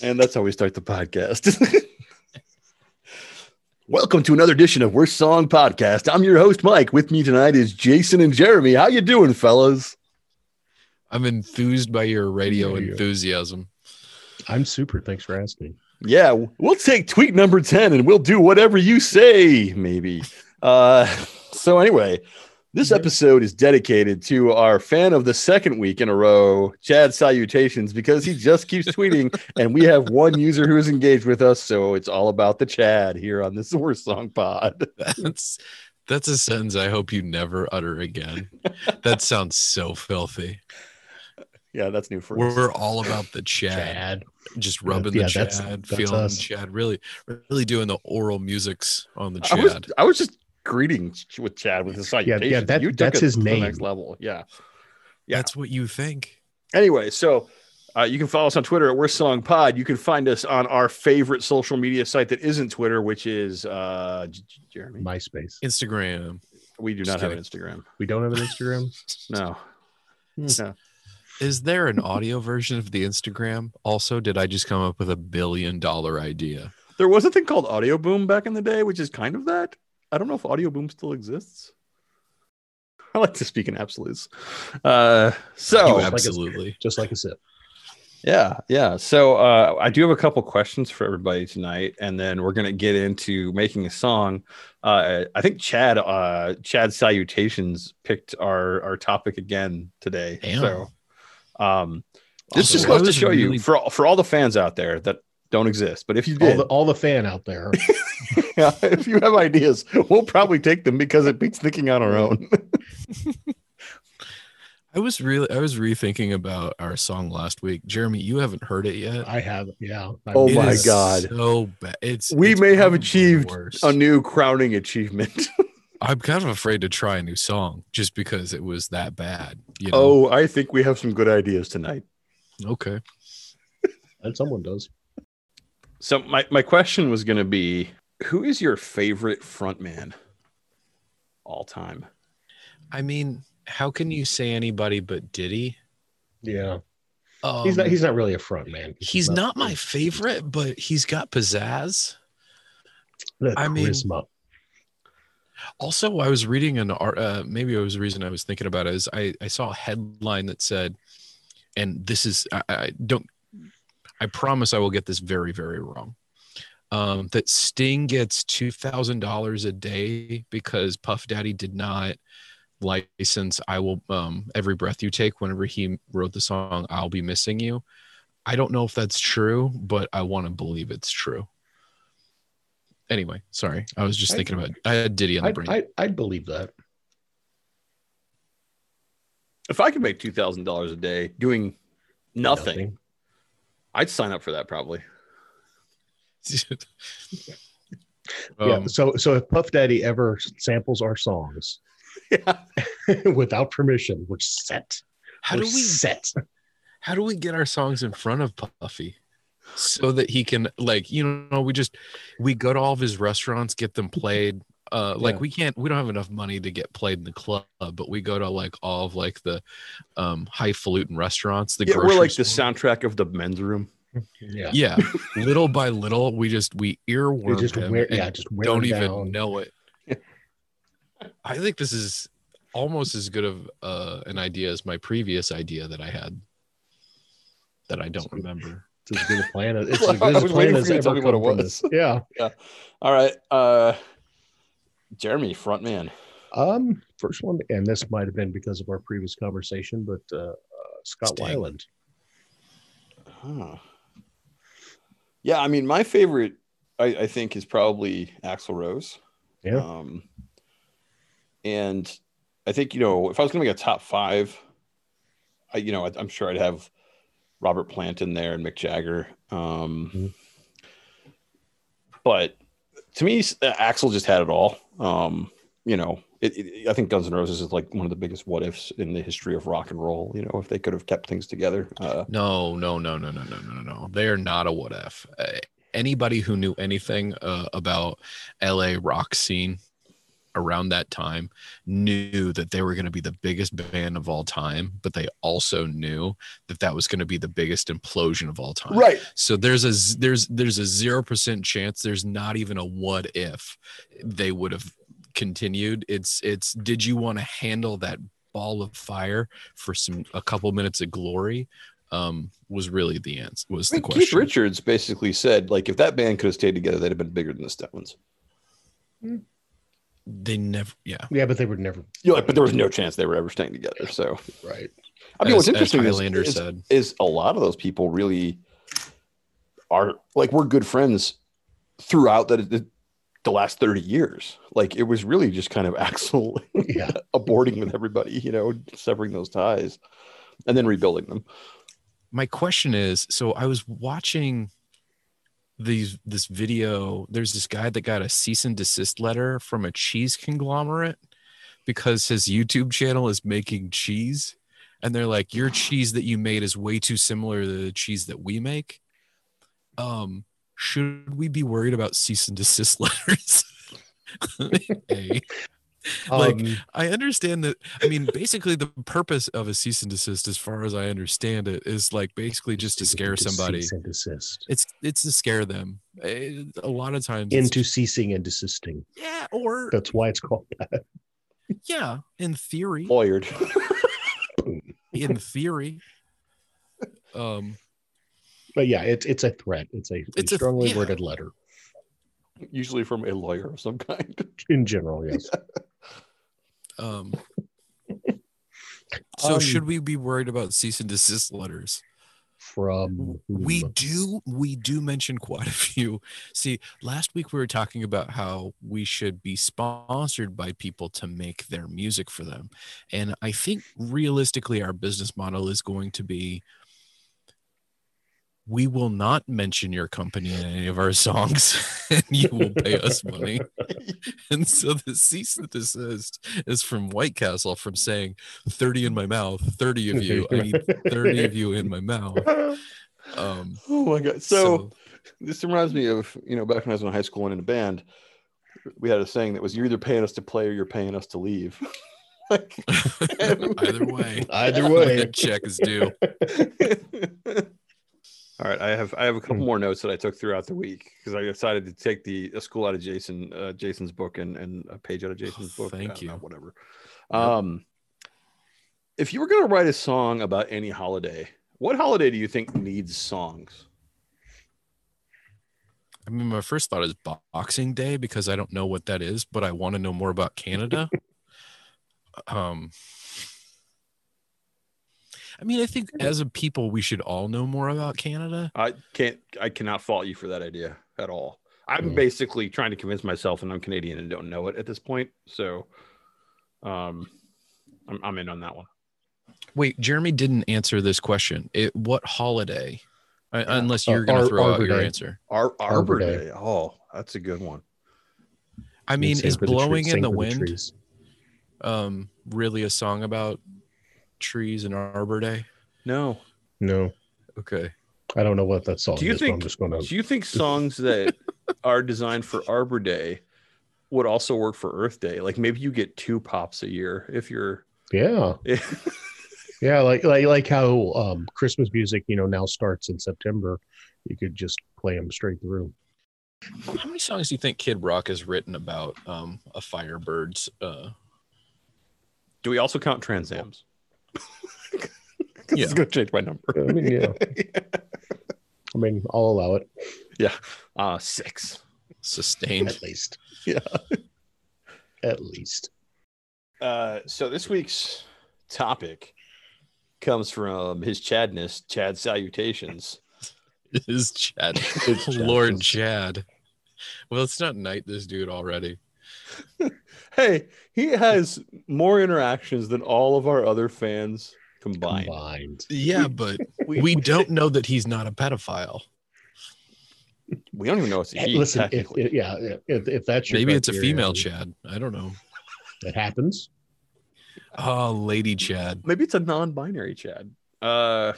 And that's how we start the podcast. Welcome to another edition of Worst Song Podcast. I'm your host, Mike. With me tonight is Jason and Jeremy. How you doing, fellas? I'm enthused by your radio There you go. enthusiasm. I'm super. Thanks for asking. Yeah, we'll take tweet number 10 and we'll do whatever you say, maybe. Uh, so, anyway, this episode is dedicated to our fan of the second week in a row, Chad Salutations, because he just keeps tweeting and we have one user who is engaged with us. So, it's all about the Chad here on this Worst Song Pod. That's that's a sentence I hope you never utter again. That sounds so filthy. Yeah, that's new for us. We're all about the Chad, Chad. just rubbing Yeah, the that's- Chad, that's feeling us. the Chad, really, really doing the oral musics on the I was, Chad. I was just greeting with Chad with his salutations. that- you took that's his to the name. next level. Yeah. yeah. That's what you think. Anyway, so uh, you can follow us on Twitter at Worst Song Pod. You can find us on our favorite social media site that isn't Twitter, which is uh, J- J- Jeremy. MySpace. Instagram. We do Just not have an. Instagram. We don't have an Instagram. No. Hmm. no. Is there an audio version of the Instagram? Also, did I just come up with a billion dollar idea? There was a thing called Audio Boom back in the day, which is kind of that. I don't know if Audio Boom still exists. I like to speak in absolutes. Uh, so you like a- absolutely. Just like a sip. Yeah, yeah. So uh, I do have a couple questions for everybody tonight, and then we're gonna get into making a song. Uh, I think Chad, uh, Chad Salutations picked our our topic again today. Damn. So, um, this Also, just I goes to was show you for all- for all the fans out there that don't exist, but if you All the all the fan out there. yeah, if you have ideas, we'll probably take them because it beats thinking on our own. I was really I was rethinking about our song last week. Jeremy, you haven't heard it yet. I have. Yeah. I- Oh my God. So bad. It's we it's may have achieved worst. a new crowning achievement. I'm kind of afraid to try a new song just because it was that bad. You know? oh, I think we have some good ideas tonight. okay. And someone does. So my, my question was going to be who is your favorite frontman all time? I mean, how can you say anybody but Diddy? Yeah. Um, he's not. He's not really a front man. he's not my favorite, but he's got pizzazz. The I mean- Also, I was reading an art. Uh, maybe it was the reason I was thinking about it is I, I saw a headline that said, and this is I, I don't. I promise I will get this very very wrong. Um, that Sting gets two thousand dollars a day because Puff Daddy did not license "I Will." Um, Every breath you take. Whenever he wrote the song "I'll Be Missing You," I don't know if that's true, but I want to believe it's true. Anyway, sorry, I was just I- thinking about. I had Diddy on the I'd, brain. I, I'd believe that. If I could make $2,000 a day doing nothing, I'd sign up for that probably. Yeah. Um, So so if Puff Daddy ever samples our songs Yeah. without permission, we're set. how We're do we set? how do we get our songs in front of Puffy so that he can like you know we just we go to all of his restaurants get them played uh like Yeah. we can't we don't have enough money to get played in the club but we go to like all of like the um highfalutin restaurants the Yeah, we're grocery like the soundtrack of the men's room. Yeah. yeah little by little we just we We earworm just him wear, yeah, just wear don't even down. know it i think this is almost as good of uh, an idea as my previous idea that i had that i don't remember It's as good a plan. as- It's Well, as good I a was plan waiting as for you to tell ever me what come it from was. this. Yeah. All right. Uh Jeremy, frontman. Um, first one, and this might have been because of our previous conversation, but uh, uh Scott Sting. Weiland. Huh. Yeah, I mean, my favorite, I, I think, is probably Axl Rose. Yeah. Um, and I think you know, if I was going to make a top five, I, you know, I, I'm sure I'd have Robert Plant in there and Mick Jagger. Um, Mhm. But to me, Axl just had it all. Um, you know, it, it, I think Guns N' Roses is like one of the biggest what ifs in the history of rock and roll. You know, if they could have kept things together. Uh, No, no, no, no, no, no, no, no. They are not a what if. Anybody who knew anything uh, about LA rock scene around that time knew that they were going to be the biggest band of all time, but they also knew that that was going to be the biggest implosion of all time. Right. So there's a there's there's a zero percent chance. There's not even a what if they would have continued. It's it's did you want to handle that ball of fire for some a couple minutes of glory? Um, was really the answer. Was I the mean, Keith. Richards basically said, like, if that band could have stayed together, they'd have been bigger than the Stones. They never. Yeah. Yeah, but they would never. You know, but there was no chance they were ever staying together. So, Right. I mean, As- what's interesting is, Highlander is, said. is a lot of those people really are like we're good friends throughout the, the last 30 years. Like it was really just kind of Axl Yeah. aborting with everybody, you know, severing those ties and then rebuilding them. my question is so i was watching these this video there's this guy that got a cease and desist letter from a cheese conglomerate because his youtube channel is making cheese and they're like your cheese that you made is way too similar to the cheese that we make um should we be worried about cease and desist letters A. Like, Um, I understand that. I mean, basically, the purpose of a cease and desist, as far as I understand it, is like basically just to scare into somebody. cease and desist. It's it's to scare them. Eh, A lot of times, it's- Into ceasing and desisting. yeah, or That's why it's called that. yeah, in theory, Lawyered. in theory. Um, But yeah, it's it's a threat. It's a, It's a a- strongly yeah. worded letter. Usually from a lawyer of some kind. In general, yes. um. So Um, should we be worried about cease and desist letters? From we do we do mention quite a few see last week we were talking about how we should be sponsored by people to make their music for them and i think realistically our business model is going to be we will not mention your company in any of our songs and you will pay us money and so the cease and desist is from white castle from saying 30 in my mouth 30 of you i need 30 of you in my mouth um oh my god. so this reminds me of you know back when I was in high school and in a band, we had a saying that was you're either paying us to play or you're paying us to leave. Like- either way Either way. check is due All right, I have I have a couple Hmm. more notes that I took throughout the week because I decided to take the a school out of Jason uh, Jason's book and and a page out of Jason's book. Thank you. know, whatever. Um, if you were going to write a song about any holiday, what holiday do you think needs songs? i mean my first thought is boxing day because i don't know what that is but i want to know more about canada um i mean i think as a people we should all know more about canada I can't I cannot fault you for that idea at all. I'm Mm. basically trying to convince myself and I'm Canadian and don't know it at this point. So um I'm, I'm in on that one. wait jeremy didn't answer this question it what holiday Uh, Yeah. unless you're Uh, going to Ar- throw out Arbor your answer Ar- Arbor Arbor Day. Day. Oh, that's a good one. i mean Sing is for the trees, blowing in sing the wind trees. um really a song about trees and arbor day No. No, okay I don't know what that song Do you is. but I'm think- just going to. Do you think songs that are designed for Arbor Day would also work for Earth Day? Like maybe you get two pops a year if you're Yeah, yeah, like like like how um, Christmas music, you know, now starts in September. You could just play them straight through. How many songs do you think Kid Rock has written about um, a Firebird's? Uh, Do we also count Trans Ams? Yeah. It's gonna change my number. I mean, yeah. I mean, I'll allow it Yeah. Uh six. sustained. at least. Yeah. at least. Uh, so this week's topic comes from his Chadness, Chad salutations. His Chad. It's Lord Chad. Chad. Well, it's not knight this dude already. Hey, he has more interactions than all of our other fans combined. Combined. Yeah, but we don't know that he's not a pedophile. we don't even know it's a he, Listen, if, if- yeah, if, if that's your Maybe it's a criteria, female Chad. I don't know. It happens. Oh, Lady Chad. Maybe it's a non-binary Chad. Uh,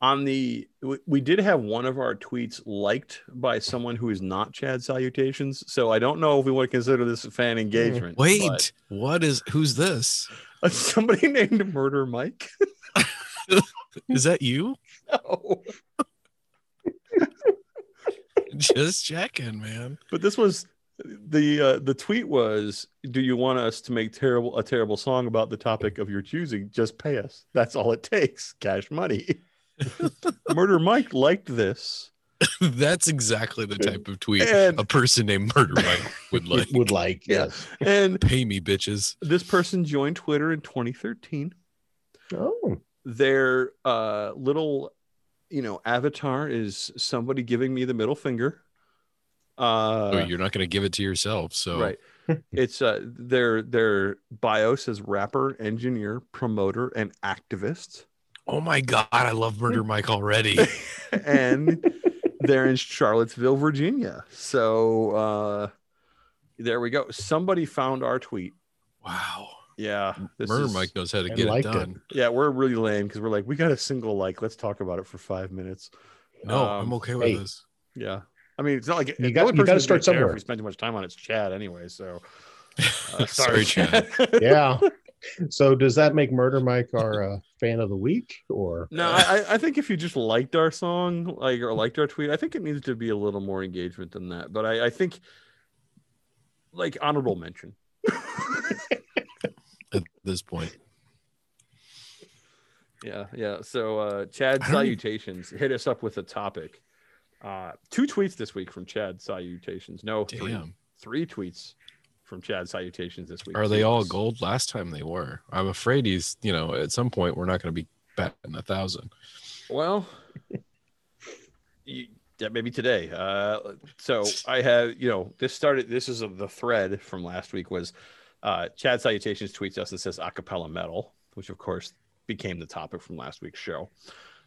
on the we, we did have one of our tweets liked by someone who is not Chad Salutations. So I don't know if we want to consider this a fan engagement. Wait, what is who's this? somebody named Murder Mike. Is that you? no. Just checking, man. But this was the uh, the tweet was, "Do you want us to make terrible a terrible song about the topic of your choosing? Just pay us. That's all it takes. Cash money." Murder Mike liked this, That's exactly the type of tweet And- a person named Murder Mike would like. would like Yeah. yes. and Pay me, bitches. this person joined Twitter in 2013. Oh, Their uh, little, you know, avatar is somebody giving me the middle finger. Uh, oh, you're not going to give it to yourself. So right. it's uh, their their bio says rapper, engineer, promoter, and activist. Oh my god, I love Murder Mike already. and they're in Charlottesville, Virginia. So uh there we go. Somebody found our tweet. wow. Yeah. this Murder is- Mike knows how to get it liked it. done. Yeah, we're really lame because we're like, we got a single like. Let's talk about it for five minutes. No, Um, I'm okay with hey. this. Yeah. I mean, it's not like the got- only you gotta start somewhere. If we spend too much time on it's Chad anyway. So uh, Sorry, Chad. yeah. So does that make Murder Mike our uh, fan of the week or No, I, I- I think if you just liked our song, like or liked our tweet, I think it needs to be a little more engagement than that. But I, I think like honorable mention. At this point, Yeah, yeah. So uh Chad I don't even- Salutations hit us up with a topic. Uh two tweets this week from Chad Salutations. No, three. damn. Three tweets from Chad Salutations this week. Are they all gold? Last time they were. I'm afraid he's. You know, at some point we're not going to be batting a thousand. Well, you, yeah, maybe today. Uh, so I have, you know, this started. This is a, the thread from last week was uh, Chad Salutations tweets us that says acapella metal, which of course became the topic from last week's show.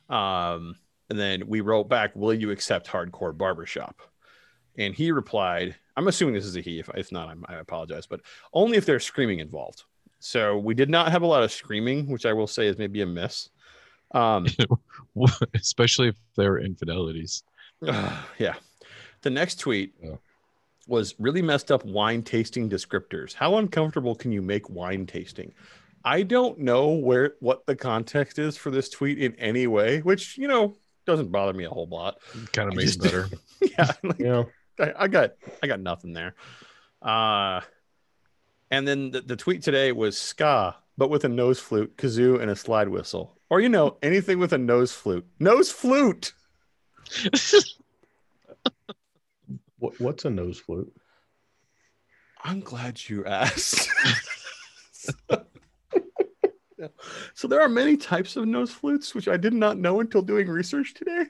Um, and then we wrote back, "Will you accept hardcore barbershop?" And he replied, "I'm assuming this is a he. If, if not, I'm, I apologize, but only if there's screaming involved." So we did not have a lot of screaming, which I will say is maybe a miss. Um, Especially if they're infidelities. yeah. The next tweet Yeah. was really messed up wine tasting descriptors. How uncomfortable can you make wine tasting? I don't know where what the context is for this tweet in any way, which you know doesn't bother me a whole lot. Kind of makes it better. yeah, like, you know I, got I got nothing there. Uh and then the, the tweet today was ska, but with a nose flute, kazoo, and a slide whistle. Or you know, anything with a nose flute. Nose flute. what, what's a nose flute? I'm glad you asked. Yeah. so there are many types of nose flutes, which I did not know until doing research today.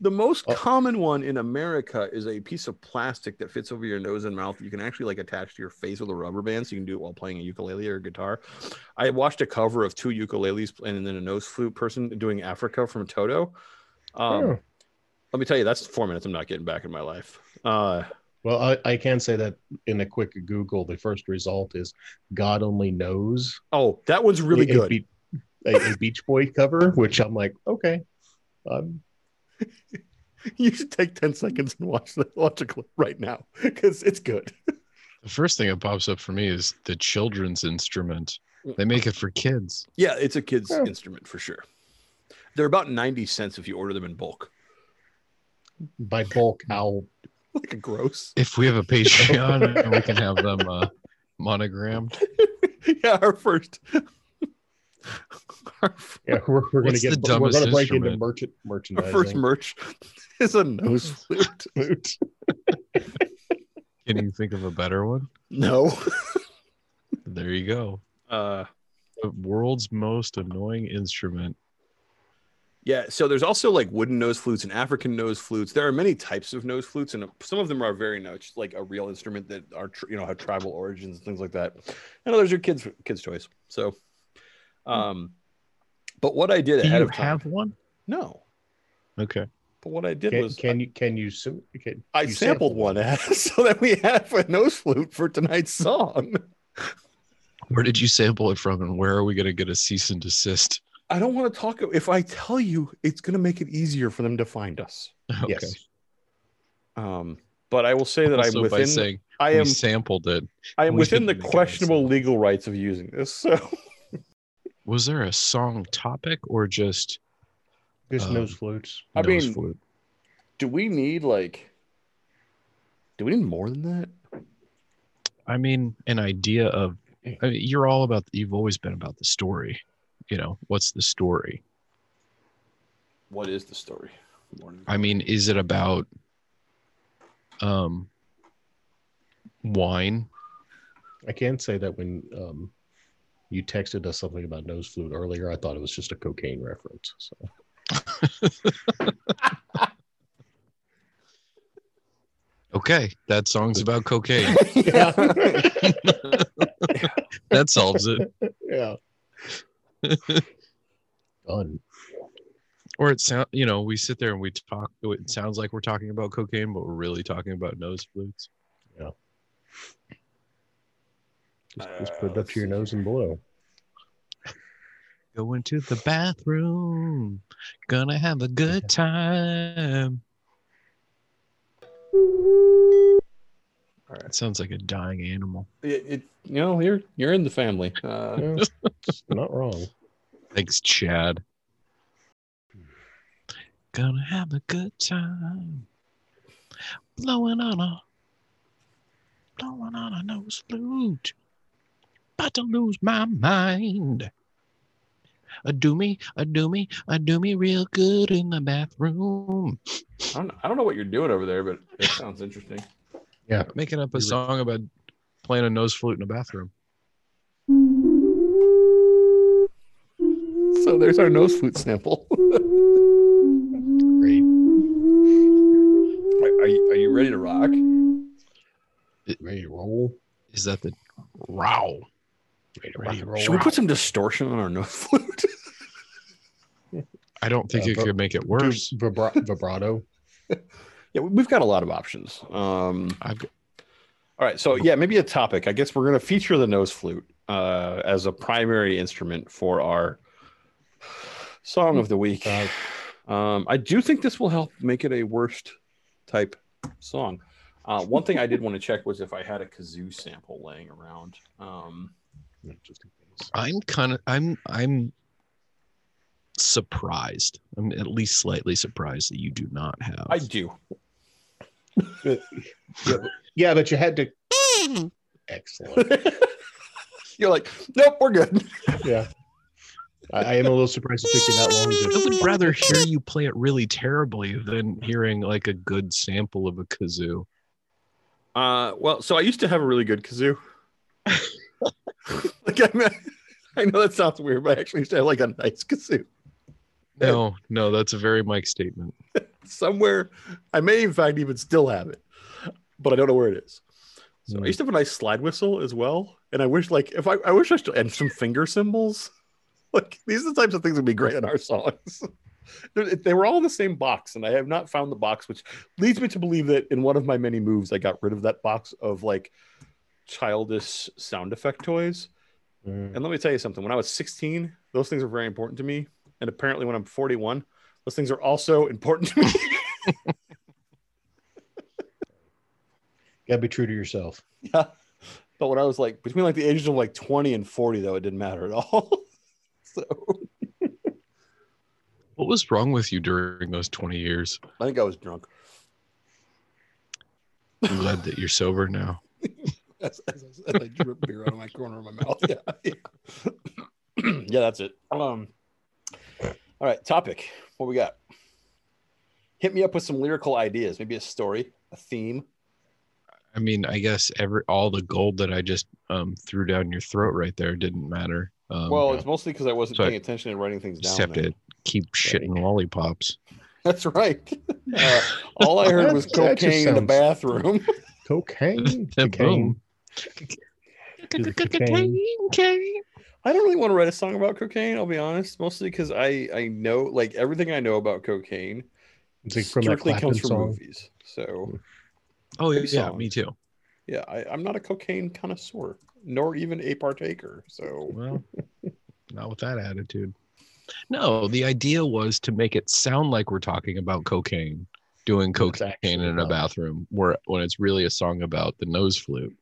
The most Oh. common one in America is a piece of plastic that fits over your nose and mouth. You can actually like attach to your face with a rubber band, so you can do it while playing a ukulele or guitar. I watched a cover of two ukuleles and then a nose flute person doing Africa from Toto. Um, Oh. Let me tell you, that's four minutes I'm not getting back in my life. Uh, Well, I, I can say that in a quick Google, the first result is God only knows. oh, that one's really a, good. A, a Beach Boy cover, which I'm like, okay. Um, You should take 10 seconds and watch the watch a clip right now because it's good. The first thing that pops up for me is the children's instrument. They make it for kids. Yeah, it's a kid's Yeah. instrument for sure. They're about 90 cents if you order them in bulk. by bulk, how Like a gross. If we have a Patreon, we can have them uh, monogrammed. yeah, our first. our, yeah, we're, we're gonna get the we're gonna dumbest break into instrument? merchant our first merch is a nose flute. Flute. Can you think of a better one? No. There you go. Uh, The world's most annoying instrument. yeah, so there's also like wooden nose flutes and African nose flutes. There are many types of nose flutes, and some of them are very much like a real instrument that are you know have tribal origins and things like that. And others are kids kids' toys. So, um, but what I did Do ahead you of time, have one? no. Okay. But what I did Can, was can you can you sim- can I you sampled one so that we have a nose flute for tonight's song. Where did you sample it from, and where are we going to get a cease and desist? I don't want to talk. If I tell you, it's going to make it easier for them to find us. Okay. Yes. Um, but I will say that Also I'm by within. saying I am. sampled it. I am within the didn't make it questionable legal rights of using this. So Was there a song topic or just Just Um, nose flutes. I nose mean- flute? do we need like? Do we need more than that? I mean, an idea of I mean, you're all about. You've always been about the story. You know, what's the story? What is the story? More I mean, is it about um wine? I can't say that when um, you texted us something about nose flute earlier, I thought it was just a cocaine reference. So Okay, that song's about cocaine. yeah, that solves it. yeah. Done. Or it sound, you know, we sit there and we talk. It sounds like we're talking about cocaine, but we're really talking about nose flutes. Just, Uh, just put it up to your see nose and blow. Go into the bathroom, gonna have a good time. All right. That sounds like a dying animal. It, it, you know, you're you're in the family. Uh, Yeah, not wrong. Thanks, Chad. Gonna have a good time. Blowing on a blowing on a nose flute. About to lose my mind. A do me, a do me, a do me real good in the bathroom. I don't I don't know what you're doing over there, but it sounds interesting. Yeah, making up a song about playing a nose flute in a bathroom. So there's our nose flute sample. Great. are, are you, are you ready to rock? Ready to roll. Is that the row? Ready to, Ready rock to and roll. Should we put some distortion on our nose flute? I don't think Uh, it but- could make it worse. vibra- vibrato? yeah, we've got a lot of options. Um, I've got, all right, so yeah, maybe a topic. I guess we're going to feature the nose flute uh, as a primary instrument for our song of the week. Uh, Um, I do think this will help make it a worst type song. Uh, one thing I did want to check was if I had a kazoo sample laying around. Um, just in case. I'm kind of I'm I'm surprised. I'm at least slightly surprised that you do not have. I do. yeah, but, yeah, but you had to. Excellent. You're like, nope, we're good. Yeah. I, I am a little surprised it took you that long I would rather hear you play it really terribly than hearing like a good sample of a kazoo. Uh, well, so I used to have a really good kazoo. Like I, mean, I know that sounds weird, but I actually used to have like a nice kazoo. No, no, that's a very Mike statement. Somewhere, I may in fact even still have it, but I don't know where it is. So I Hmm. used to have a nice slide whistle as well, and I wish like if I, I wish I still and some finger cymbals. Like these are the types of things that would be great in our songs. They were all in the same box, and I have not found the box, which leads me to believe that in one of my many moves, I got rid of that box of like childish sound effect toys. Mm. And let me tell you something. When I was 16, those things were very important to me. And apparently, when I'm 41, those things are also important to me. Gotta be true to yourself. yeah. But when I was like between like the ages of like 20 and 40, though, it didn't matter at all. so What was wrong with you during those 20 years? I think I was drunk. I'm glad that you're sober now. As, as I said, I drew beer out of my corner of my mouth. Yeah. Yeah. yeah, that's it. Um, all right, topic. What we got? Hit me up with some lyrical ideas, maybe a story, a theme. I mean, I guess every all the gold that I just um, threw down your throat right there didn't matter. Um, well, it's mostly because I wasn't So I paying attention and writing things just down. have to keep shitting lollipops. That's right. Uh, all I heard was That- that just cocaine in the bathroom. Cocaine. Then cocaine. boom. Do the cocaine. I don't really want to write a song about cocaine. I'll be honest, mostly because I I know like everything I know about cocaine It's like from strictly comes from song. movies. So Oh yeah, yeah, me too. yeah, I, I'm not a cocaine connoisseur, nor even a partaker. So Well, not with that attitude. No, the idea was to make it sound like we're talking about cocaine, doing cocaine in a bathroom, where when it's really a song about the nose flute.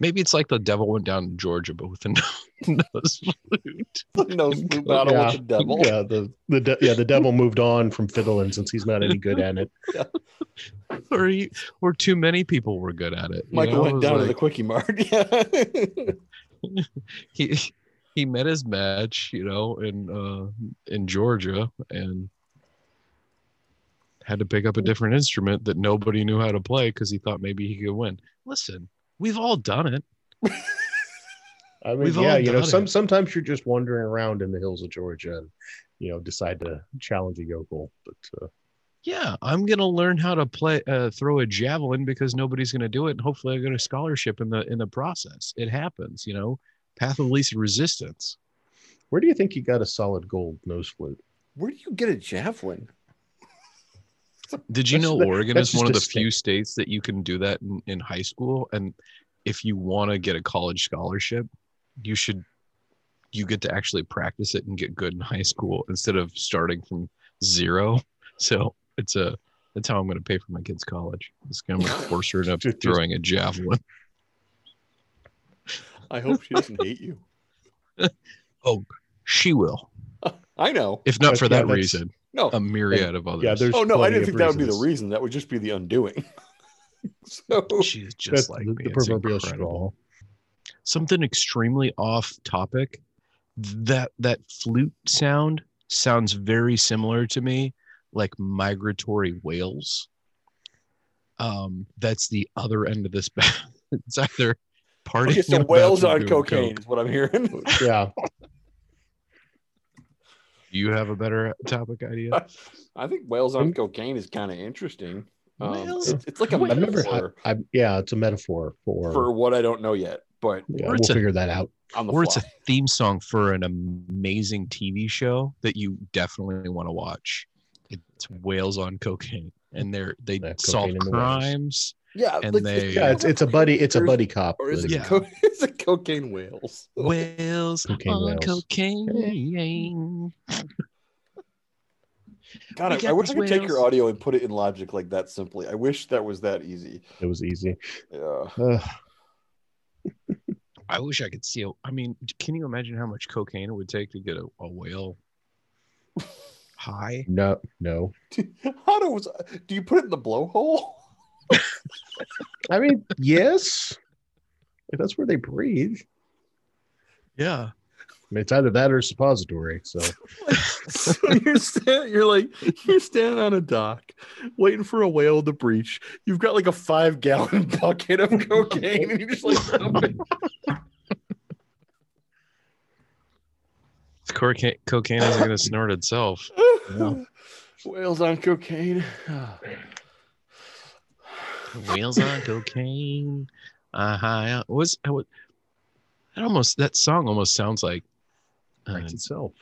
Maybe it's like the devil went down to Georgia, but with a nose flute. no flute battle yeah, with the devil. Yeah, the the de- yeah the devil moved on from fiddling since he's not any good at it. yeah. or he, or too many people were good at it. you Michael know? Went was down to the like- quickie mart. Yeah. he he met his match, you know, in uh in Georgia and had to pick up a different instrument that nobody knew how to play because he thought maybe he could win. Listen, we've all done it. I mean, We've yeah, all you know, some it. sometimes you're just wandering around in the hills of Georgia and you know decide to challenge a yokel, but uh, Yeah, I'm gonna learn how to play uh, throw a javelin because nobody's gonna do it, and hopefully I get a scholarship in the in the process. It happens, you know. Path of least resistance. where do you think you got a solid gold nose flute? Where do you get a javelin? Did you know Oregon is one of the few states that you can do that in, in high school? And if you want to get a college scholarship, you should you get to actually practice it and get good in high school instead of starting from zero. So it's a that's how I'm going to pay for my kids' college. It's going to force her into throwing a javelin. I hope she doesn't hate you. Oh, she will, I know. if not But for yeah, that reason, No. a myriad of others. Yeah, there's oh no, I didn't of think that would be the reasons. reason. That would just be the undoing. so She's just That's like the, me. the It's proverbial incredible. straw. something extremely off topic that that flute sound sounds very similar to me like migratory whales um that's the other end of this it's either party okay, so whales on cocaine is what I'm hearing. Yeah, you have a better topic idea I think whales on cocaine is kind of interesting. Um, it's, it's like a I've never. metaphor I, I, yeah, it's a metaphor for. for what I don't know yet, but yeah, or we'll a- figure that out. on the or it's a theme song for an amazing tv show that you definitely want to watch it's whales on cocaine and they're they Yeah, solve cocaine the crimes yeah, and like, they- Yeah, it's it's a buddy. It's a buddy cop. or is it. Yeah. co- it's a cocaine whales? Whales Cocaine on whales. cocaine. God, I, got I wish I could take your audio and put it in Logic like that simply. I wish that was that easy. It was easy. Yeah. Uh, I wish I could see. A, I mean, can you imagine how much cocaine it would take to get a, a whale high? no, no. How does do you put it in the blowhole? I mean, yes. If that's where they breathe. Yeah. I mean, it's either that or suppository. So so you're stand, you're like you're standing on a dock waiting for a whale to breach. You've got like a five gallon bucket of cocaine and you're just like dumping. Cocaine, cocaine isn't going to snort itself. Yeah. Whales on cocaine. Whales on cocaine. Uh huh. Was I was. That almost that song almost sounds like. Uh, writes itself.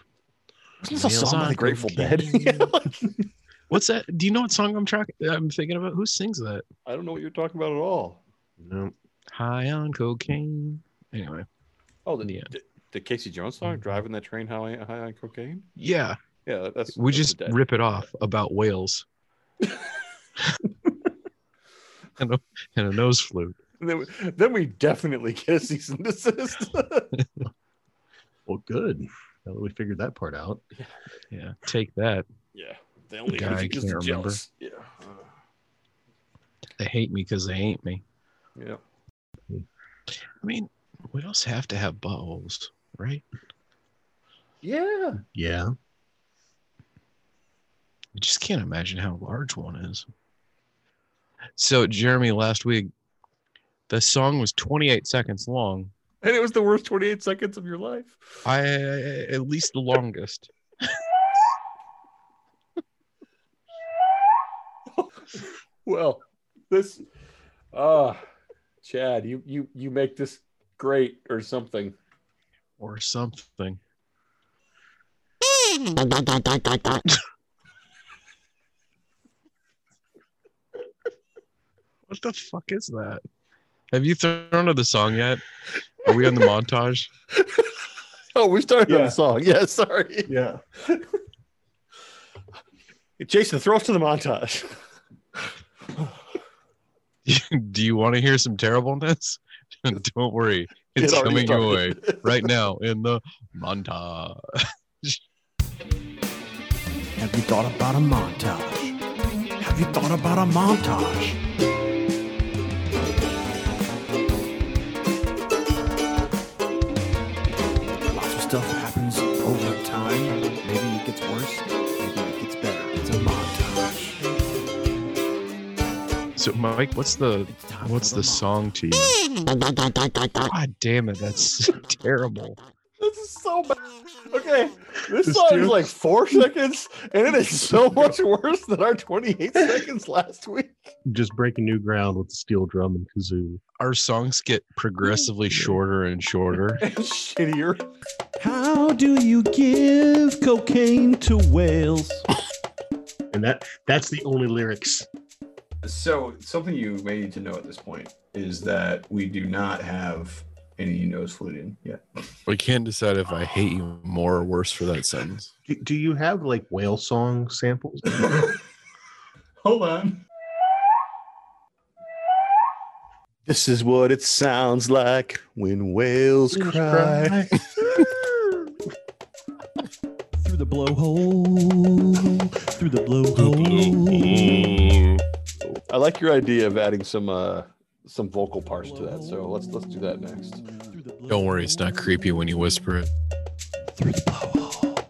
Wasn't this a song by on the Grateful cocaine. Dead? what's that? Do you know what song I'm tracking? I'm thinking about. Who sings that? I don't know what you're talking about at all. No. High on cocaine. Anyway, Oh, the, Yeah. the, the Casey Jones song, "Driving That Train High, high on Cocaine." yeah, Yeah, that's we that's just rip it off about whales and a, and a nose flute. And then, we, then we definitely get a cease and desist. Well, good. Now that we figured that part out. Yeah, take that. yeah, they only Guy I because can't they're remember. jealous. Yeah, uh, They hate me because they ain't me. yeah. I mean, whales have to have buttholes, right? Yeah. Yeah. I just can't imagine how large one is. So, Jeremy, last week, the song was 28 seconds long. And it was the worst 28 seconds of your life. I at least the longest. Well, this uh Chad, you you you make this great or something. or something. What the fuck is that? Have you thrown to the song yet? Are we on the montage? Oh, we started on Yeah. the song. Yeah, sorry. Yeah. Jason, throw us to the montage. Do you want to hear some terribleness? Don't worry, it's It already coming your way started. right now in the montage. Have you thought about a montage? Have you thought about a montage? Time. Maybe it gets worse. Maybe it gets better. It's a montage. So, Mike, what's the what's for the song to you? God damn it, that's terrible. This is so bad. Okay, this This song is like four seconds, and it is so much worse than our 28 seconds last week. Just breaking new ground with the steel drum and kazoo. Our songs get progressively shorter and shorter. And shittier. How do you give cocaine to whales? And that that's the only lyrics. So, something you may need to know at this point is that we do not have any nose fluting yet. We can't decide if I hate you more or worse for that sentence. Do, do you have like whale song samples? Hold on. This is what it sounds like when whales cry. Through the blowhole. Through the blowhole. I like your idea of adding some uh some vocal parts to that. So let's let's do that next. Don't worry, it's not creepy when you whisper it. Through the blowhole.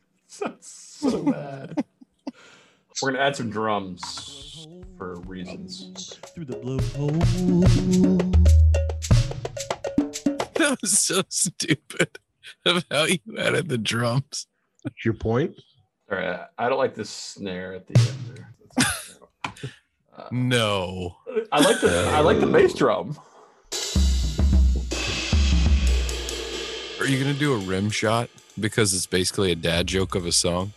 That's so bad. We're gonna add some drums for reasons. Through the blowhole. That was so stupid of how you added the drums. That's your point. All right, I don't like this snare at the end there. Uh, No. I like the I like the bass drum. Are you gonna do a rim shot because it's basically a dad joke of a song?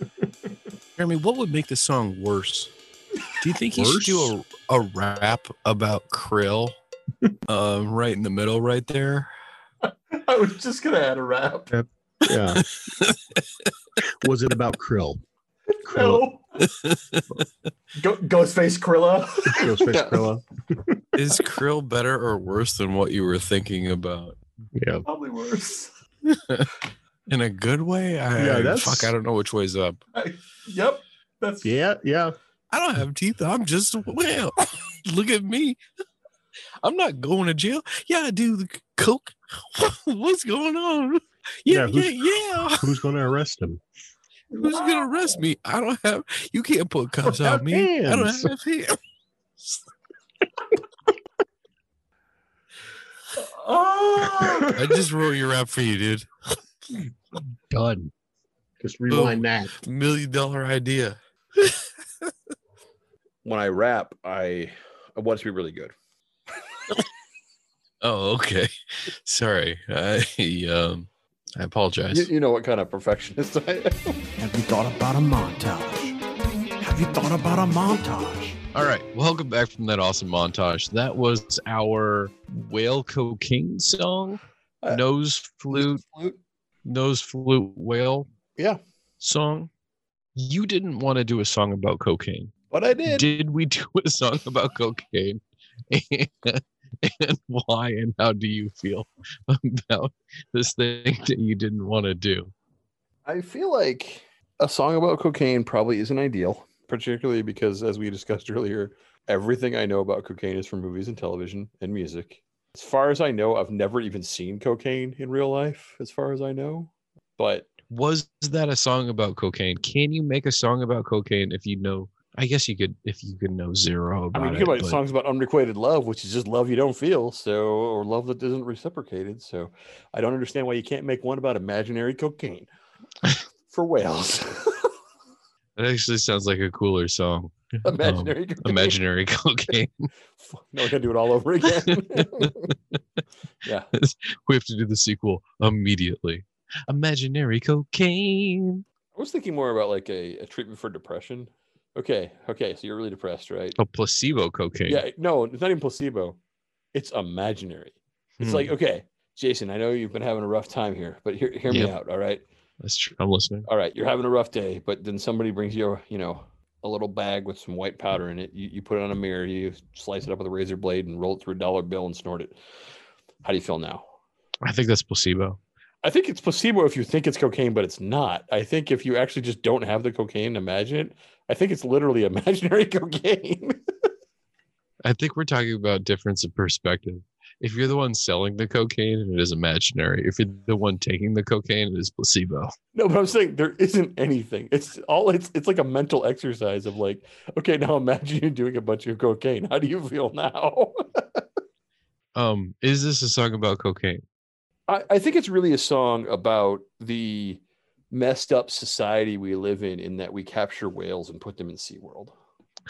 Jeremy, what would make the song worse? Do you think he should do a, a rap about krill? uh, right in the middle, right there. I was just gonna add a rap. Yeah. Was it about krill? Krill. No. Go, Ghostface Krilla. Ghostface Yeah. Krilla. Is krill better or worse than what you were thinking about? Yeah. Probably worse. In a good way? I Yeah, that's- fuck. I don't know which way's up. I, yep. That's Yeah. Yeah. I don't have teeth. I'm just a whale. Look at me. I'm not going to jail. Yeah, I do the coke. What's going on? Yeah, Yeah, yeah, who's- yeah. Who's going to arrest him? Who's gonna arrest me? I don't have. You can't put cuffs on me. I don't have hands. Oh. I just wrote your rap for you, dude. Done. Just rewind that. Million dollar idea. when I rap, I I want it to be really good. Oh, okay. Sorry. I um. I apologize. You, you know what kind of perfectionist I am. Have you thought about a montage? Have you thought about a montage? All right, welcome back from that awesome montage. That was our whale cocaine song, Uh, nose flute, Flute. nose flute whale Yeah, song. You didn't want to do a song about cocaine. but I did. Did we do a song about cocaine? and why and how do you feel about this thing that you didn't want to do? I feel like a song about cocaine probably isn't ideal, particularly because, as we discussed earlier, everything I know about cocaine is from movies and television and music. As far as I know, I've never even seen cocaine in real life, as far as I know. But Was that a song about cocaine? Can you make a song about cocaine if you know? I guess you could if you could know zero I mean, you could write songs about unrequited love, which is just love you don't feel, so or love that isn't reciprocated. So I don't understand why you can't make one about imaginary cocaine for whales. That actually sounds like a cooler song. Um, imaginary cocaine. Imaginary cocaine. No, we gotta do it all over again. yeah. we have to do the sequel immediately. Imaginary cocaine. I was thinking more about like a, a treatment for depression. Okay, okay, so you're really depressed, right? A placebo cocaine. Yeah, no, it's not even placebo. It's imaginary. It's Hmm. like, okay, Jason, I know you've been having a rough time here, but hear, hear me out. All right. That's true. I'm listening. All right. You're having a rough day, but then somebody brings you, a, you know, a little bag with some white powder in it. You, you put it on a mirror, you slice it up with a razor blade and roll it through a dollar bill and snort it. How do you feel now? I think that's placebo. I think it's placebo if you think it's cocaine, but it's not. I think if you actually just don't have the cocaine, imagine it. I think it's literally imaginary cocaine. I think we're talking about difference of perspective. If you're the one selling the cocaine, it is imaginary. If you're the one taking the cocaine, it is placebo. no, but I'm saying there isn't anything. It's all it's it's like a mental exercise of like, okay, now imagine you're doing a bunch of cocaine. How do you feel now? Um, is this a song about cocaine? I, I think it's really a song about the messed up society we live in, in that we capture whales and put them in SeaWorld.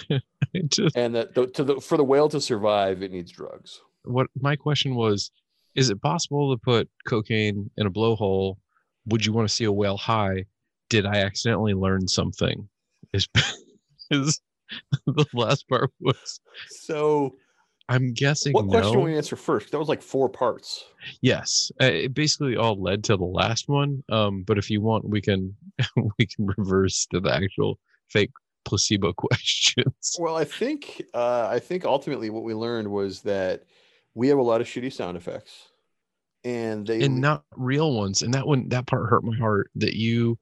Just And that the, to the for the whale to survive, it needs drugs. what my question was is it possible to put cocaine in a blowhole would you want to see a whale high did i accidentally learn something is is the last part was So i'm guessing what question no. will we answer first? That was like four parts. yes uh, it basically all led to the last one um but if you want we can we can reverse to the actual fake placebo questions Well, I think uh, I think ultimately what we learned was that we have a lot of shitty sound effects, and they and not real ones and that one that part hurt my heart that you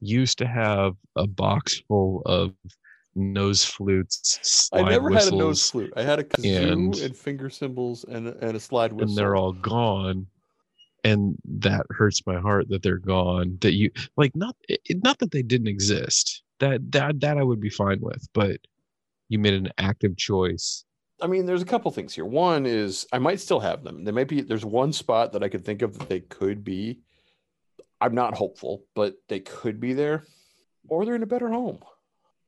used to have a box full of nose flutes I never had a nose flute. I had a kazoo and, and- finger cymbals and and a slide whistle. and they're all gone and that hurts my heart that they're gone that you like not not that they didn't exist that that that i would be fine with but you made an active choice I mean, there's a couple things here. One is I might still have them. There might be there's one spot that I could think of that they could be. I'm not hopeful, but they could be there, or they're in a better home.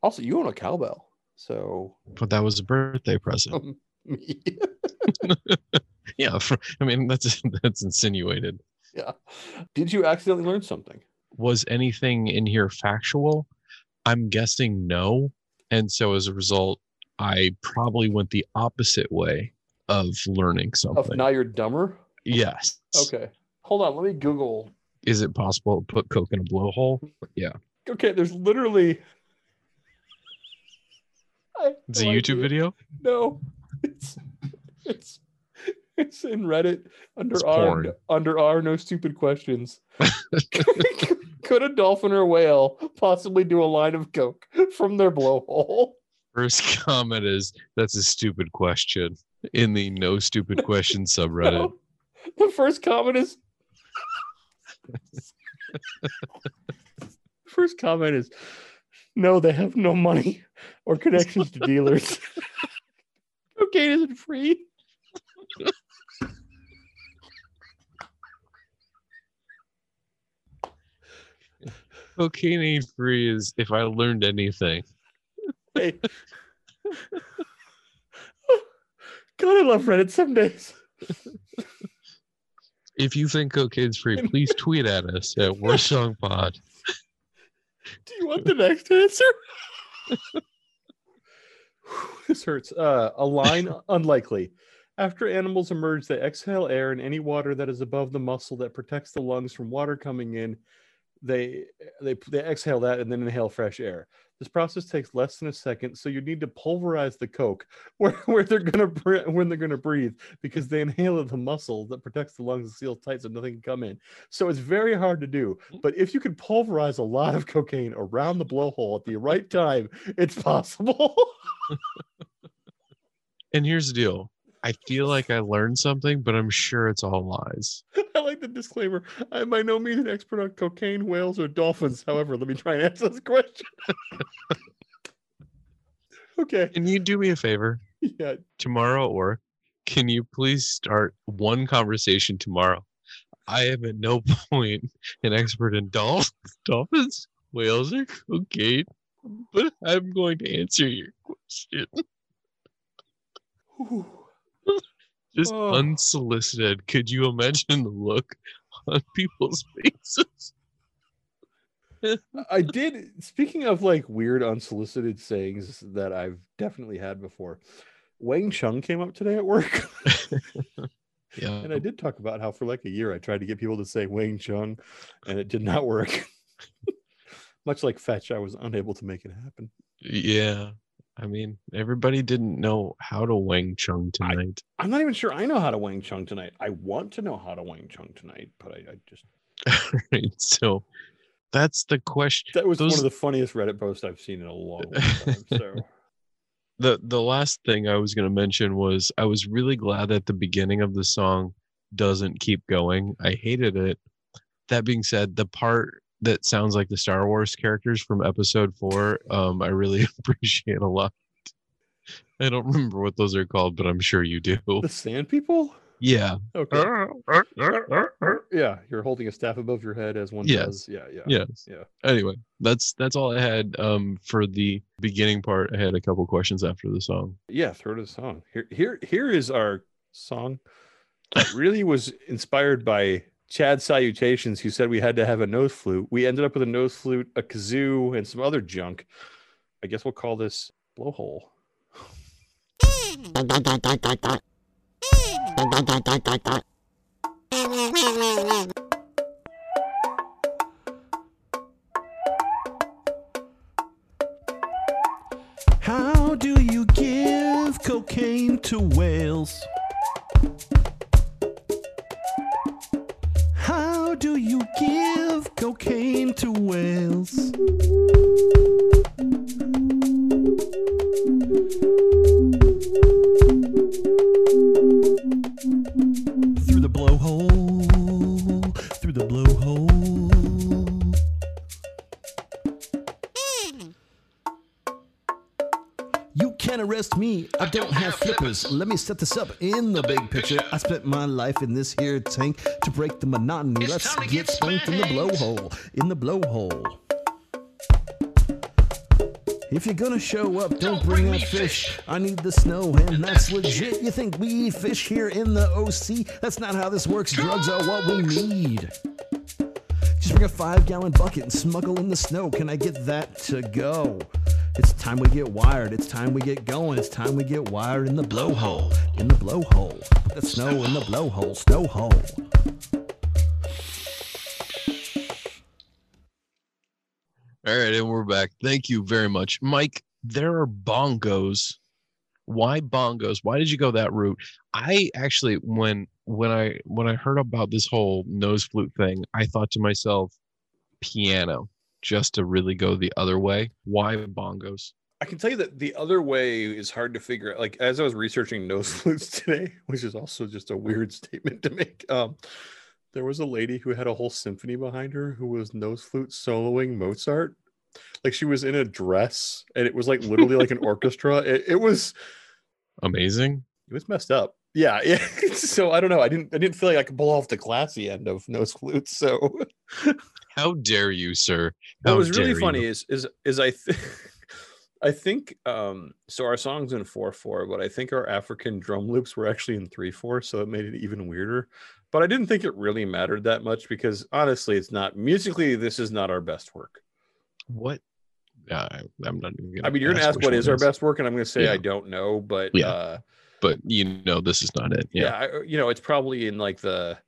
Also, you own a cowbell, so but that was a birthday present yeah for, i mean that's that's insinuated yeah. Did you accidentally learn something? was anything in here factual? I'm guessing no. And so as a result, I probably went the opposite way of learning something. Of now you're dumber. yes. Okay, hold on. Let me Google. Is it possible to put Coke in a blowhole? Yeah. Okay, there's literally. It's a YouTube video? No, it's it's it's in Reddit under It's porn. under our no stupid questions. Could a dolphin or whale possibly do a line of coke from their blowhole? First comment is that's a stupid question in the no stupid question subreddit. No. The first comment is. first comment is, no, they have no money or connections to dealers. Cocaine isn't free. Cocaine ain't free is if I learned anything. Hey. God, I love Reddit some days. If you think cocaine's free, please tweet at us at Worst Song Pod. Do you want the next answer? this hurts. Uh, a line unlikely. After animals emerge, they exhale air in any water that is above the muscle that protects the lungs from water coming in. They they they exhale that and then inhale fresh air. This process takes less than a second, so you need to pulverize the coke where, where they're gonna when they're gonna breathe because they inhale the muscle that protects the lungs and seals tight so nothing can come in. So it's very hard to do. But if you could pulverize a lot of cocaine around the blowhole at the right time, it's possible. And here's the deal. I feel like I learned something, but I'm sure it's all lies. I like the disclaimer. I'm by no means an expert on cocaine, whales, or dolphins. However, let me try and answer this question. okay. Can you do me a favor Yeah. tomorrow at work? Can you please start one conversation tomorrow? I am at no point an expert in dolphins, dolphins, whales, or cocaine, but I'm going to answer your question. Just Oh. unsolicited. Could you imagine the look on people's faces? I did. Speaking of like weird unsolicited sayings that I've definitely had before, Wang Chung came up today at work. Yeah. And I did talk about how for like a year I tried to get people to say Wang Chung, and it did not work. Much like Fetch, I was unable to make it happen. Yeah. I mean, everybody didn't know how to Wang Chung tonight. I'm not even sure I know how to Wang Chung tonight. I want to know how to Wang Chung tonight, but I, I just right. So that's the question. that was one of the funniest Reddit posts I've seen in a long, long time. So the the last thing I was going to mention was I was really glad that the beginning of the song doesn't keep going. I hated it. That being said, the part that sounds like the Star Wars characters from Episode Four, um, I really appreciate a lot. I don't remember what those are called, but I'm sure you do. the Sand People. Yeah, Okay. Yeah, you're holding a staff above your head as one Yes. does. Yeah, yeah. yes. Yeah. Anyway, that's that's all I had um, for the beginning part. I had a couple questions after the song. Yeah, throw to the song. Here, here, here is our song. It really was inspired by Chad Salutations, who said we had to have a nose flute. We ended up with a nose flute, a kazoo, and some other junk. I guess we'll call this blowhole. How do you give cocaine to whales? Do you give cocaine to whales? Through the blowhole, me. I don't have flippers. Let me set this up in the big picture. I spent my life in this here tank to break the monotony. Let's get spanked in the blowhole. In the blowhole. If you're gonna show up, don't bring out fish. I need the snow, and that's legit. You think we eat fish here in the OC? That's not how this works. Drugs are what we need. Just bring a five gallon bucket and smuggle in the snow. Can I get that to go? It's time we get wired. It's time we get going. It's time we get wired in the blowhole. In the blowhole. The snow in the blowhole. Snow hole. All right, and we're back. Thank you very much, Mike. There are bongos. Why bongos? Why did you go that route? I actually, when when I when I heard about this whole nose flute thing, I thought to myself, piano, just to really go the other way. Why bongos? I can tell you that the other way is hard to figure out. Like as I was researching nose flutes today, which is also just a weird statement to make. Um, there was a lady who had a whole symphony behind her who was nose flute soloing Mozart. Like she was in a dress, and it was like literally like an orchestra. It, it was Amazing. it was messed up. Yeah, yeah. so I don't know. I didn't I didn't feel like I could pull off the classy end of nose flutes. So How dare you, sir? what How was really funny you. is is is I th- I think um so our song's in four four, but I think our African drum loops were actually in three four, so it made it even weirder. But I didn't think it really mattered that much because honestly, it's not musically. This is not our best work. what? Uh, I- I'm not even. Gonna I mean, you're gonna ask what is our best work, and I'm gonna say Yeah. I don't know. But Yeah. uh, but you know, this is not it. yeah, Yeah. I, you know, it's probably in like the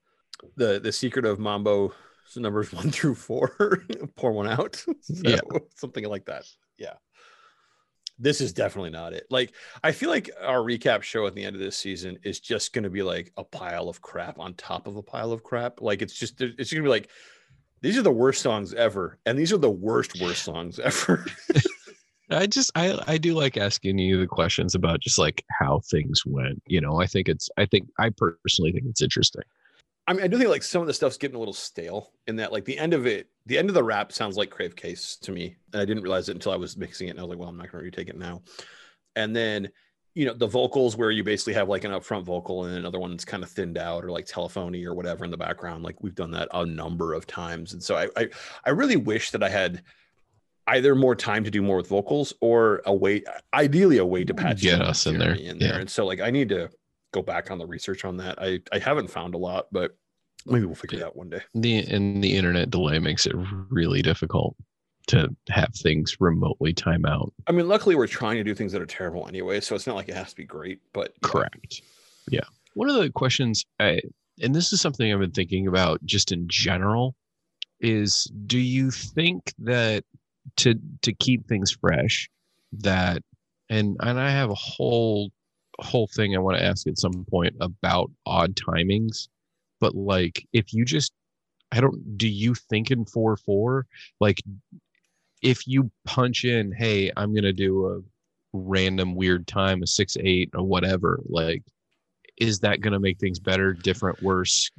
the the secret of Mambo numbers one through four. Pour one out. So, Yeah. something like that. Yeah. This is definitely not it. Like, I feel like our recap show at the end of this season is just going to be like a pile of crap on top of a pile of crap. Like, it's just, it's going to be like, these are the worst songs ever. And these are the worst, worst songs ever. I just I I do like asking you the questions about just like how things went. You know, I think it's I think I personally think it's interesting. I mean, I do think like some of the stuff's getting a little stale in that, like the end of it, the end of the rap sounds like Crave Case to me. And I didn't realize it until I was mixing it. And I was like, well, I'm not going to retake it now. And then, you know, the vocals where you basically have like an upfront vocal and another one that's kind of thinned out or like telephony or whatever in the background. Like we've done that a number of times. And so I, I, I really wish that I had either more time to do more with vocals or a way, ideally a way to patch Get us in there. In there. Yeah. And so like I need to go back on the research on that. I, I haven't found a lot, but maybe we'll figure it out one day. The and the internet delay makes it really difficult to have things remotely time out. I mean, luckily we're trying to do things that are terrible anyway, so it's not like it has to be great. But yeah. Correct. Yeah. One of the questions, I, and this is something I've been thinking about just in general, is do you think that to to keep things fresh, that and and I have a whole whole thing I want to ask at some point about odd timings, but like if you just I don't do you think in four four like if you punch in, hey, I'm gonna do a random weird time, a six eight or whatever, like is that gonna make things better, different, worse?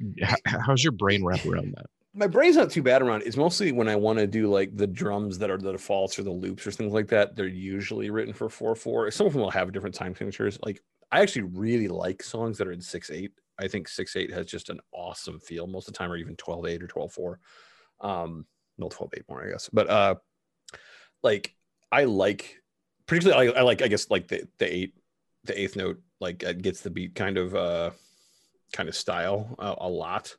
How's your brain wrap around that? My brain's not too bad around it. It's mostly when I want to do like the drums that are the defaults or the loops or things like that. They're usually written for four four. Some of them will have different time signatures. Like I actually really like songs that are in six eight. I think six eight has just an awesome feel most of the time, or even 12 8 or 12 4. Um, no 12 8 more, I guess. But uh like I like particularly I, I like I guess like the the eight the eighth note like it gets the beat kind of uh kind of style uh, a lot.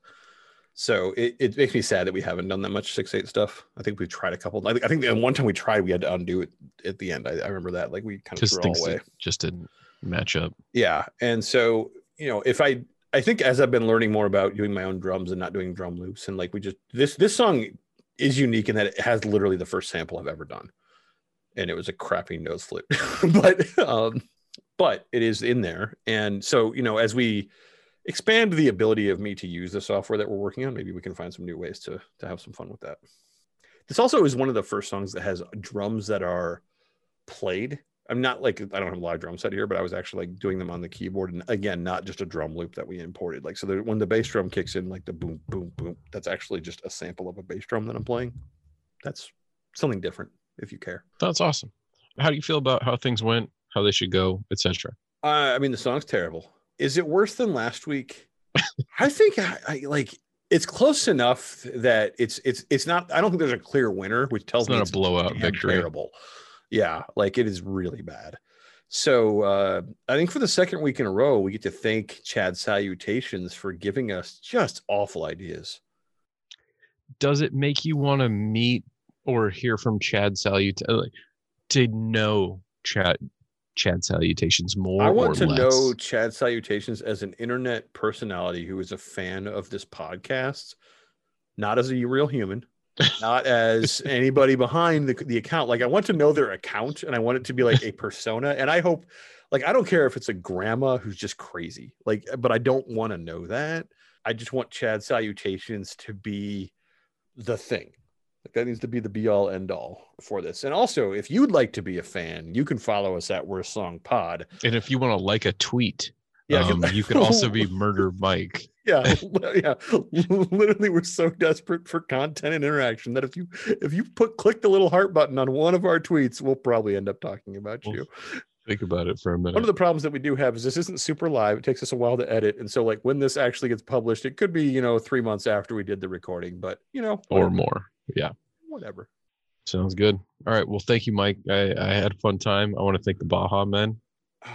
So it, it makes me sad that we haven't done that much six eight stuff. I think we've tried a couple. I think I think the one time we tried, we had to undo it at the end. I, I remember that. Like we kind of Because threw all away. just didn't match up. Yeah, and so you know, if I I think as I've been learning more about doing my own drums and not doing drum loops, and like we just this this song is unique in that it has literally the first sample I've ever done, and it was a crappy nose flute, but um, but it is in there, and so you know, as we expand the ability of me to use the software that we're working on, maybe we can find some new ways to to have some fun with that. This also is one of the first songs that has drums that are played. I'm not like I don't have a live drum set here, but I was actually like doing them on the keyboard, and again, not just a drum loop that we imported. Like so, when the bass drum kicks in, like the boom, boom, boom, that's actually just a sample of a bass drum that I'm playing. That's something different, if you care. That's awesome. How do you feel about how things went, how they should go, etc.? Uh, I mean, the song's terrible. Is it worse than last week? I think I, I like it's close enough that it's it's it's not. I don't think there's a clear winner, which tells It's me not a blowout victory. Terrible. Yeah, like it is really bad. So uh, I think for the second week in a row, we get to thank Chad Salutations for giving us just awful ideas. Does it make you want to meet or hear from Chad Salut like, to know Chad Chad Salutations more? I want to less? know Chad Salutations as an internet personality who is a fan of this podcast, not as a real human, not as anybody behind the, the account. Like, I want to know their account and I want it to be like a persona. And I hope, like, I don't care if it's a grandma who's just crazy, like, but I don't want to know that. I just want Chad Salutations to be the thing. Like that needs to be the be all end all for this. And also, if you'd like to be a fan, you can follow us at Worst Song Pod. And if you want to like a tweet, Yeah, um, you could also be Murder Mike. yeah yeah literally we're so desperate for content and interaction that if you if you put click the little heart button on one of our tweets we'll probably end up talking about Well, you Think about it for a minute. one of the problems that we do have is this isn't super live it takes us a while to edit and so like when this actually gets published it could be you know three months after we did the recording but you know or whatever, more. Yeah. whatever Sounds good. All right. Well, thank you, Mike. I, I had a fun time. I want to thank the Baha Men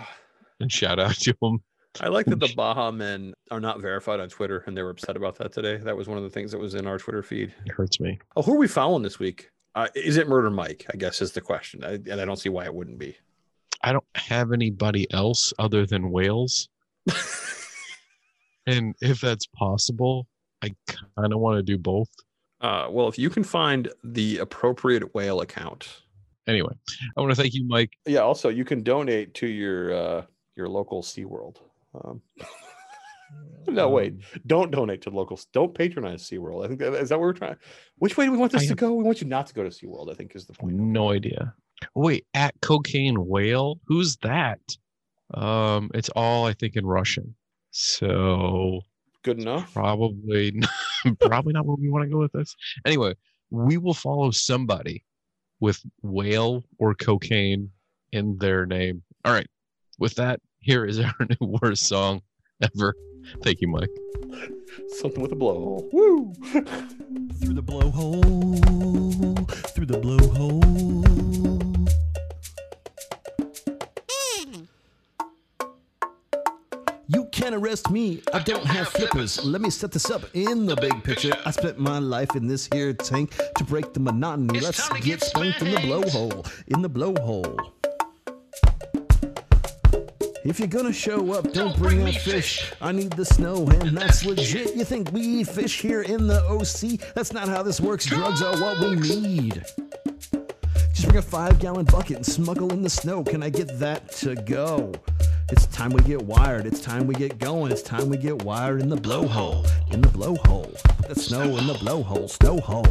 and shout out to them. i like that the Baha Men are not verified on twitter and they were upset about that today that was one of the things that was in our twitter feed It hurts me. oh who are we following this week uh, is it murder mike i guess is the question I, and i don't see why it wouldn't be I don't have anybody else other than whales. and if that's possible, I kind of want to do both. Uh, well, if you can find the appropriate whale account. Anyway, I want to thank you, Mike. Yeah. Also, you can donate to your uh, your local SeaWorld. Um, no, wait. Don't donate to locals. Don't patronize SeaWorld. I think that is that what we're trying. Which way do we want this I to have- go? We want you not to go to SeaWorld. I think is the point. No idea. Wait, at cocaine whale? Who's that? Um, it's all I think in Russian. So Good enough. probably probably not where we want to go with this. Anyway, we will follow somebody with whale or cocaine in their name. All right. With that, here is our new worst song ever. Thank you, Mike. Something with a blowhole. Woo! Through the blowhole, through the blowhole. Can't arrest me. I don't have flippers. Let me set this up in the big picture. I spent my life in this here tank to break the monotony. Let's get spanked in the blowhole. In the blowhole. If you're gonna show up, don't bring that fish. I need the snow, and that's legit. You think we eat fish here in the OC? That's not how this works. Drugs are what we need. Just bring a five gallon bucket and smuggle in the snow. Can I get that to go? It's time we get wired. It's time we get going. It's time we get wired in the blowhole. In the blowhole. The snow in the blowhole. Snow hole.